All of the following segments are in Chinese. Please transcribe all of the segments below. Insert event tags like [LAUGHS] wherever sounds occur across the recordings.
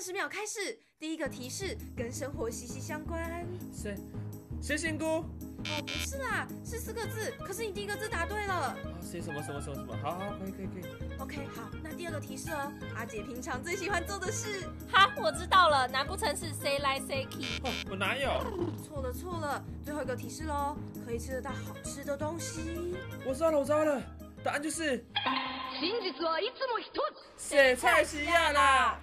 三十秒开始，第一个提示跟生活息息相关。谁？谁仙姑？哦，不是啦，是四个字。可是你第一个字答对了。啊，谁什么什么什么什么？好好，可以可以可以。 OK，好，那第二个提示哦，阿姐平常最喜欢做的事。哈，我知道了，难不成是 say 来 say去？哦，我哪有？错了错了，最后一个提示喽，可以吃得到好吃的东西。我知道了，我知道了，答案就是真実はいつも一つ写菜西亚啦。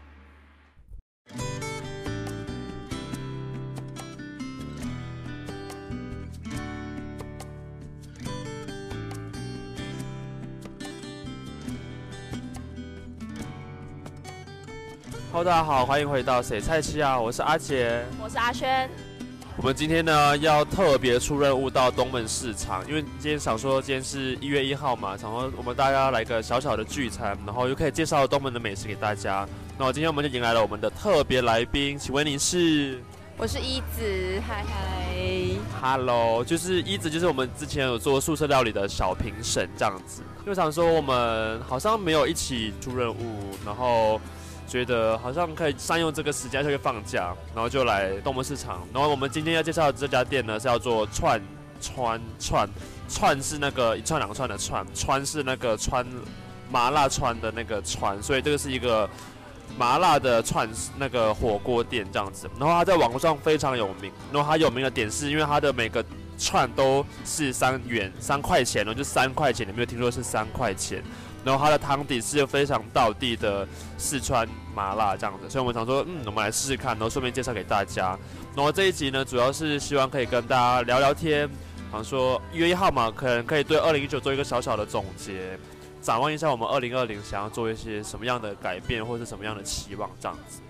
Hello，大家好，欢迎回到谁菜西啊，我是阿杰。我是阿轩，我们今天呢要特别出任务到东门市场，因为今天想说今天是一月一号嘛，想说我们大家来个小小的聚餐，然后又可以介绍东门的美食给大家。那今天我们就迎来了我们的特别来宾，请问您是我是一子，嗨嗨。？Hello，就是一子就是我们之前有做宿舍料理的小评审这样子，就想说我们好像没有一起出任务，然后。觉得好像可以善用这个时间，就可以放假，然后就来东门市场。然后我们今天要介绍的这家店呢，是叫做串串串串是那个一串两串的串，川是那个川麻辣川的那个川，所以这个是一个麻辣的串那个火锅店这样子。然后它在网络上非常有名，然后它有名的点是因为它的每个串都是三元三块钱哦，就三块钱，你没有听说是三块钱？然后它的汤底是非常道地的四川麻辣这样子，所以我们常说，嗯，我们来试试看，然后顺便介绍给大家。然后这一集呢，主要是希望可以跟大家聊聊天，好像说一月一号嘛，可能可以对二零一九做一个小小的总结，展望一下我们二零二零想要做一些什么样的改变，或者是什么样的期望这样子。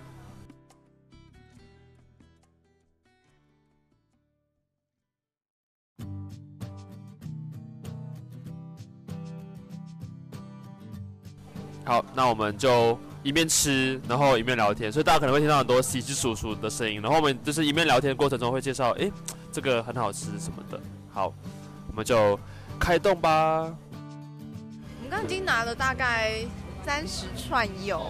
好，那我们就一面吃，然后一面聊天，所以大家可能会听到很多稀稀疏疏的声音。然后我们就是一面聊天的过程中会介绍，诶，这个很好吃什么的。好，我们就开动吧。我们刚刚已经拿了大概三十串油。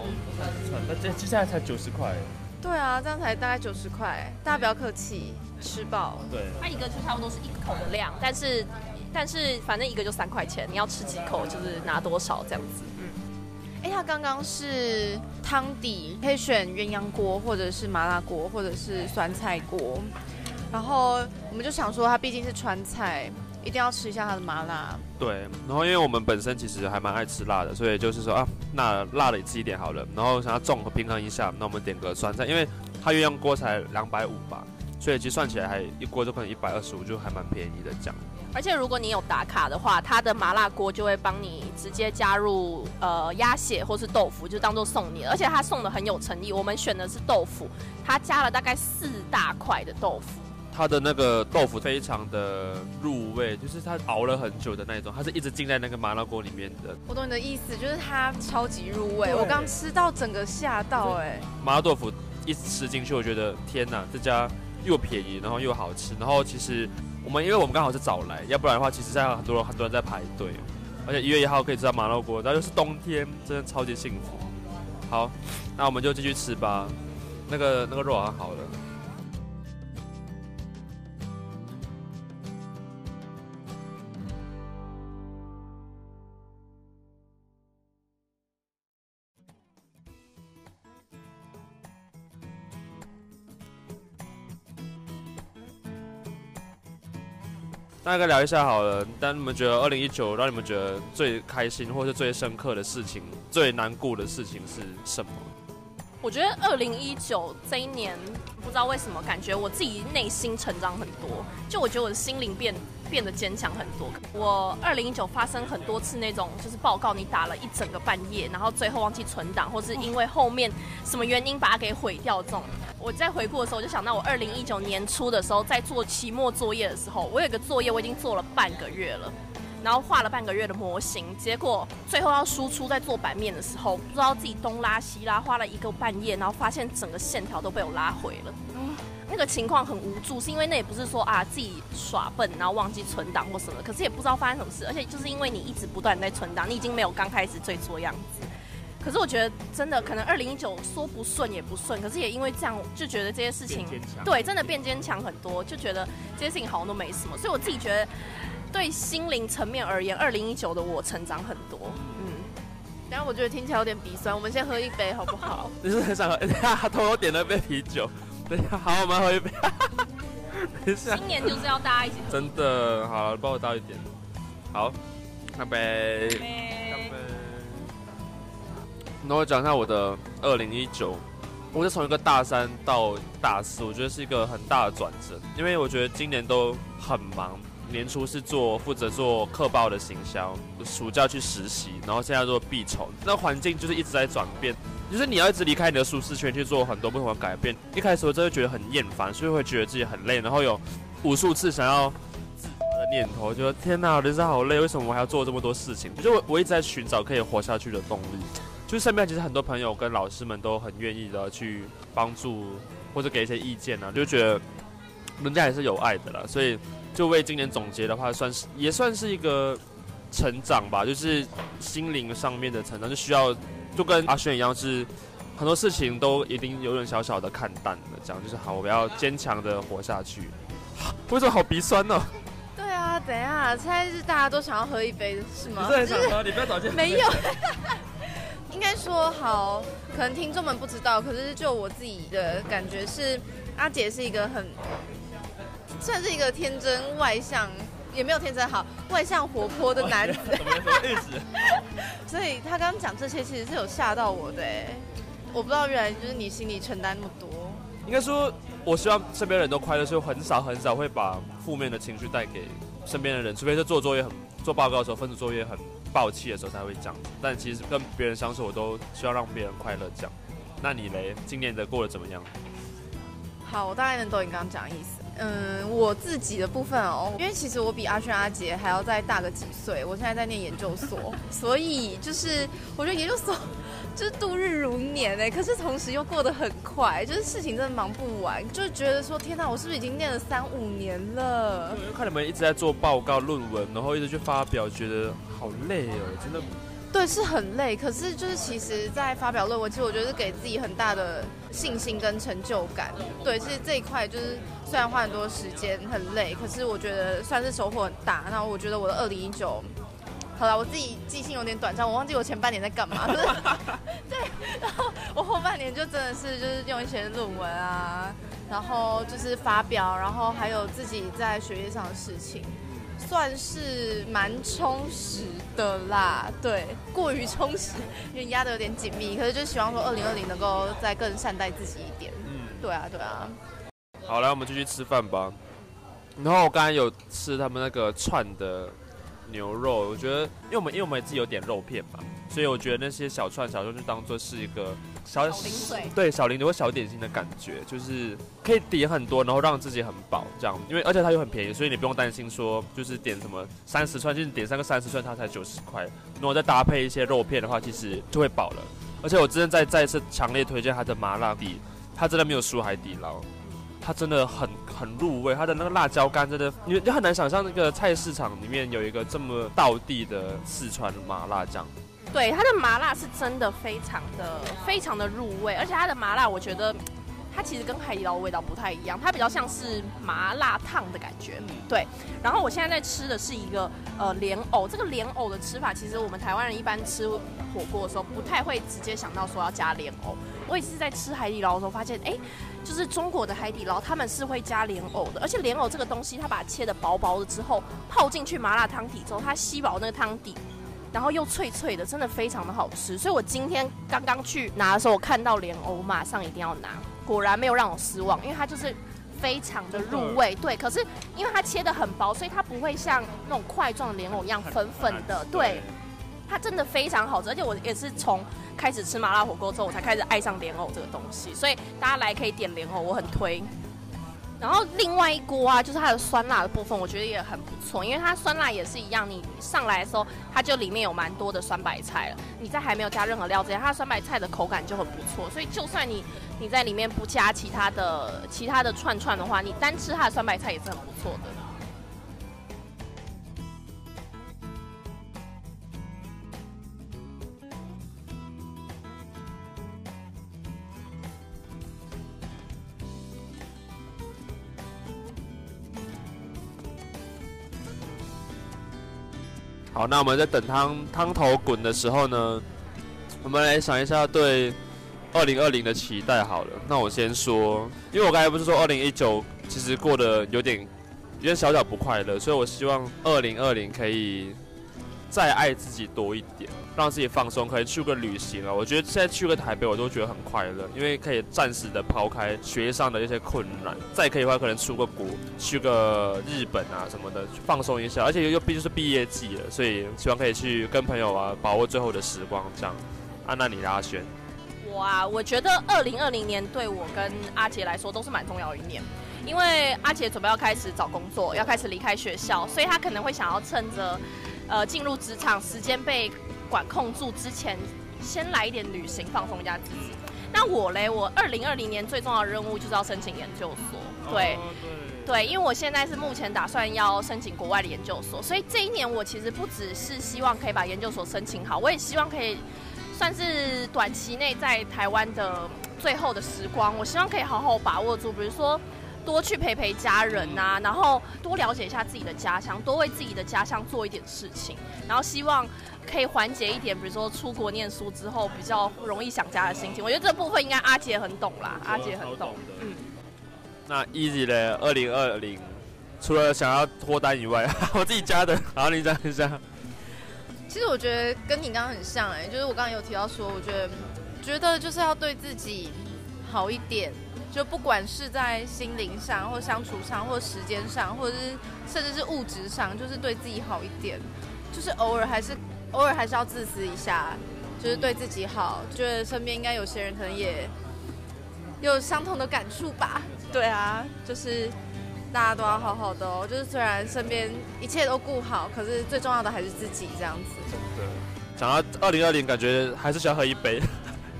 那这接下来才九十块。对啊，这样才大概九十块，大家不要客气，吃饱。对，它一个就差不多是一口的量，但是但是反正一个就三块钱，你要吃几口就是拿多少这样子。哎，它刚刚是汤底，可以选鸳鸯锅，或者是麻辣锅，或者是酸菜锅。然后我们就想说，它毕竟是川菜，一定要吃一下它的麻辣。对，然后因为我们本身其实还蛮爱吃辣的，所以就是说啊，那辣的也吃一点好了。然后想要综合平衡一下，那我们点个酸菜，因为它鸳鸯锅才两百五吧，所以其实算起来还一锅就可能一百二十五，就还蛮便宜的这样。而且如果你有打卡的话，它的麻辣锅就会帮你直接加入呃鸭血或是豆腐，就当做送你。而且它送的很有诚意，我们选的是豆腐，它加了大概四大块的豆腐。它的那个豆腐非常的入味，就是它熬了很久的那种，它是一直浸在那个麻辣锅里面的。我懂你的意思，就是它超级入味。我刚吃到整个吓到哎、麻辣豆腐一吃进去，我觉得天哪，这家又便宜，然后又好吃。然后其实我们因为我们刚好是早来，要不然的话，其实在很多人很多人在排队。而且一月一号可以吃到麻辣锅，然后又是冬天，真的超级幸福。好，那我们就继续吃吧。那个那个肉好像好了。大概聊一下好了，但你们觉得二零一九让你们觉得最开心或是最深刻的事情、最难过的事情是什么？我觉得二零一九这一年，不知道为什么，感觉我自己内心成长很多。就我觉得我的心灵变变得坚强很多。我二零一九发生很多次那种，就是报告你打了一整个半夜，然后最后忘记存档，或是因为后面什么原因把它给毁掉这种。我在回顾的时候，我就想到我二零一九年初的时候，在做期末作业的时候，我有个作业我已经做了半个月了。然后画了半个月的模型，结果最后要输出在做版面的时候，不知道自己东拉西拉，花了一个半夜，然后发现整个线条都被我拉回了。那个情况很无助，是因为那也不是说啊自己耍笨，然后忘记存档或什么，可是也不知道发生什么事，而且就是因为你一直不断在存档，你已经没有刚开始最初的样子。可是我觉得真的可能二零一九说不顺也不顺，可是也因为这样就觉得这些事情对真的变坚强很多，就觉得这些事情好像都没什么，所以我自己觉得对心灵层面而言，二零一九的我成长很多。嗯，然后我觉得听起来有点鼻酸，我们先喝一杯好不好？[LAUGHS] 你是很想喝？[LAUGHS] 偷偷点了杯啤酒。等一下，好，我们喝一杯。等一下，今年就是要大家一起喝。真的好了，帮我倒一点。好，干杯！干杯杯。那我讲一下我的二零一九，我是从一个大三到大四，我觉得是一个很大的转折，因为我觉得今年都很忙。年初是做负责做课报的行销，暑假去实习，然后现在做必筹，那环境就是一直在转变，就是你要一直离开你的舒适圈去做很多不同的改变。一开始我真的觉得很厌烦，所以会觉得自己很累，然后有无数次想要自杀的念头，就说天哪，人生好累，为什么我还要做这么多事情？就我我一直在寻找可以活下去的动力。就是身边其实很多朋友跟老师们都很愿意的去帮助或者给一些意见啊，就觉得人家也是有爱的啦，所以就为今年总结的话，算是也算是一个成长吧，就是心灵上面的成长，就需要就跟阿轩一样，是很多事情都一定有点小小的看淡了，这样就是好，我们要坚强的活下去。[LAUGHS] 为什么好鼻酸呢、对啊，等一下，现在是大家都想要喝一杯是吗？你是很想喝，你不要找借口没有，[LAUGHS] 应该说好，可能听众们不知道，可是就我自己的感觉是，阿杰是一个很算是一个天真外向，也没有天真好，外向活泼的男子，什么什么意思？[LAUGHS] 所以他刚刚讲这些其实是有吓到我的哎，我不知道原来就是你心里承担那么多。应该说，我希望身边人都快乐，所以很少很少会把负面的情绪带给身边的人，除非是做作业很做报告的时候，分组作业很爆气的时候才会这样。但其实跟别人相处，我都希望让别人快乐这样。那你嘞，今年的过得怎么样？好，我大概能懂你刚刚讲的意思。嗯，我自己的部分哦，因为其实我比阿轩阿杰还要再大个几岁，我现在在念研究所，所以就是我觉得研究所 [LAUGHS] 就是度日如年哎，可是同时又过得很快，就是事情真的忙不完，就是觉得说天哪，我是不是已经念了三五年了？看你们一直在做报告、论文，然后一直去发表，觉得好累哦，真的。对，是很累，可是就是其实，在发表论文，其实我觉得是给自己很大的信心跟成就感。对，其实这一块就是虽然花很多时间，很累，可是我觉得算是收获很大。那我觉得我的二零一九，好了，我自己记性有点短暂，我忘记我前半年在干嘛。[LAUGHS] 对，然后我后半年就真的是就是用一些论文啊，然后就是发表，然后还有自己在学业上的事情。算是蛮充实的啦，对，过于充实，因为压的有点紧密。可是就希望说，二零二零能够再更善待自己一点。嗯，对啊，对啊。好，来我们继续吃饭吧。然后我刚才有吃他们那个串的牛肉，我觉得，因为我们因为我们自己有点肉片嘛，所以我觉得那些小串小肉就当做是一个小小零嘴对小零嘴或小点心的感觉，就是可以点很多，然后让自己很饱这样。因为而且它又很便宜，所以你不用担心说就是点什么三十串，就是点三个三十串它才九十块，如果再搭配一些肉片的话，其实就会饱了。而且我真的再再一次强烈推荐它的麻辣底，它真的没有输海底捞。它真的很很入味，它的那个辣椒干真的，你你很难想象那个菜市场里面有一个这么道地的四川麻辣酱。对，它的麻辣是真的非常的非常的入味，而且它的麻辣我觉得它其实跟海底捞的味道不太一样，它比较像是麻辣烫的感觉。对，然后我现在在吃的是一个呃莲藕，这个莲藕的吃法其实我们台湾人一般吃火锅的时候不太会直接想到说要加莲藕。我也是在吃海底捞的时候发现，哎，就是中国的海底捞他们是会加莲藕的，而且莲藕这个东西，它把它切的薄薄的之后泡进去麻辣汤底之后，它吸饱那个汤底。然后又脆脆的，真的非常的好吃。所以我今天刚刚去拿的时候，我看到莲藕，马上一定要拿。果然没有让我失望，因为它就是非常的入味。对，可是因为它切的很薄，所以它不会像那种块状的莲藕一样粉粉的。对，它真的非常好吃。而且我也是从开始吃麻辣火锅之后，我才开始爱上莲藕这个东西。所以大家来可以点莲藕，我很推。然后另外一锅啊，就是它的酸辣的部分，我觉得也很不错，因为它酸辣也是一样，你上来的时候，它就里面有蛮多的酸白菜了。你在还没有加任何料之前，它的酸白菜的口感就很不错，所以就算你你在里面不加其他的其他的串串的话，你单吃它的酸白菜也是很不错的。好，那我们在等汤汤头滚的时候呢，我们来想一下对二零二零的期待好了。那我先说，因为我刚才不是说二零一九其实过得有点有点小小不快乐，所以我希望二零二零可以再爱自己多一点，让自己放松，可以去个旅行啊。我觉得现在去个台北，我都觉得很快乐，因为可以暂时的抛开学业上的一些困难，再可以的话，可能出个国，去个日本啊什么的，放松一下。而且又又毕竟是毕业季了，所以希望可以去跟朋友啊，把握最后的时光。这样，啊，娜你阿轩，我啊，我觉得二零二零年对我跟阿杰来说都是蛮重要的一年，因为阿杰准备要开始找工作，要开始离开学校，所以他可能会想要趁着呃进入职场时间被管控住之前，先来一点旅行放松一下自己。那我嘞，我二零二零年最重要的任务就是要申请研究所，对。对，因为我现在是目前打算要申请国外的研究所，所以这一年我其实不只是希望可以把研究所申请好，我也希望可以算是短期内在台湾的最后的时光，我希望可以好好把握住，比如说多去陪陪家人呐，然后多了解一下自己的家乡，多为自己的家乡做一点事情，然后希望可以缓解一点，比如说出国念书之后比较容易想家的心情。我觉得这部分应该阿杰很懂啦，阿杰很懂，嗯。那 Easy 的二零二零，除了想要脱单以外，[LAUGHS] 我自己加的。[LAUGHS] 然后你讲一下。其实我觉得跟你刚刚很像哎，就是我刚刚有提到说，我觉得觉得就是要对自己好一点，就不管是在心灵上，或相处上，或时间上，或者是甚至是物质上，就是对自己好一点。就是偶尔还是偶尔还是要自私一下，就是对自己好。觉得身边应该有些人可能也有相同的感触吧。对啊，就是大家都要好好的哦。就是虽然身边一切都顾好，可是最重要的还是自己这样子。真的，讲到二零二零，感觉还是想喝一杯。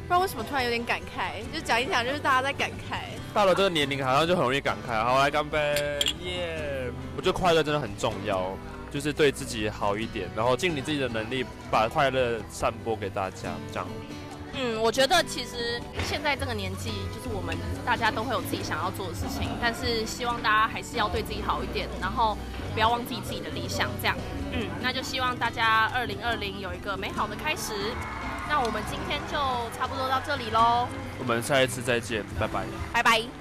不知道为什么突然有点感慨，就讲一讲，就是大家在感慨。到了这个年龄，好像就很容易感慨。好，来干杯，耶！我觉得快乐真的很重要，就是对自己好一点，然后尽你自己的能力，把快乐散播给大家，这样。嗯，我觉得其实现在这个年纪，就是我们大家都会有自己想要做的事情，但是希望大家还是要对自己好一点，然后不要忘记自己的理想，这样。嗯，那就希望大家二零二零有一个美好的开始。那我们今天就差不多到这里喽，我们下一次再见，拜拜，拜拜。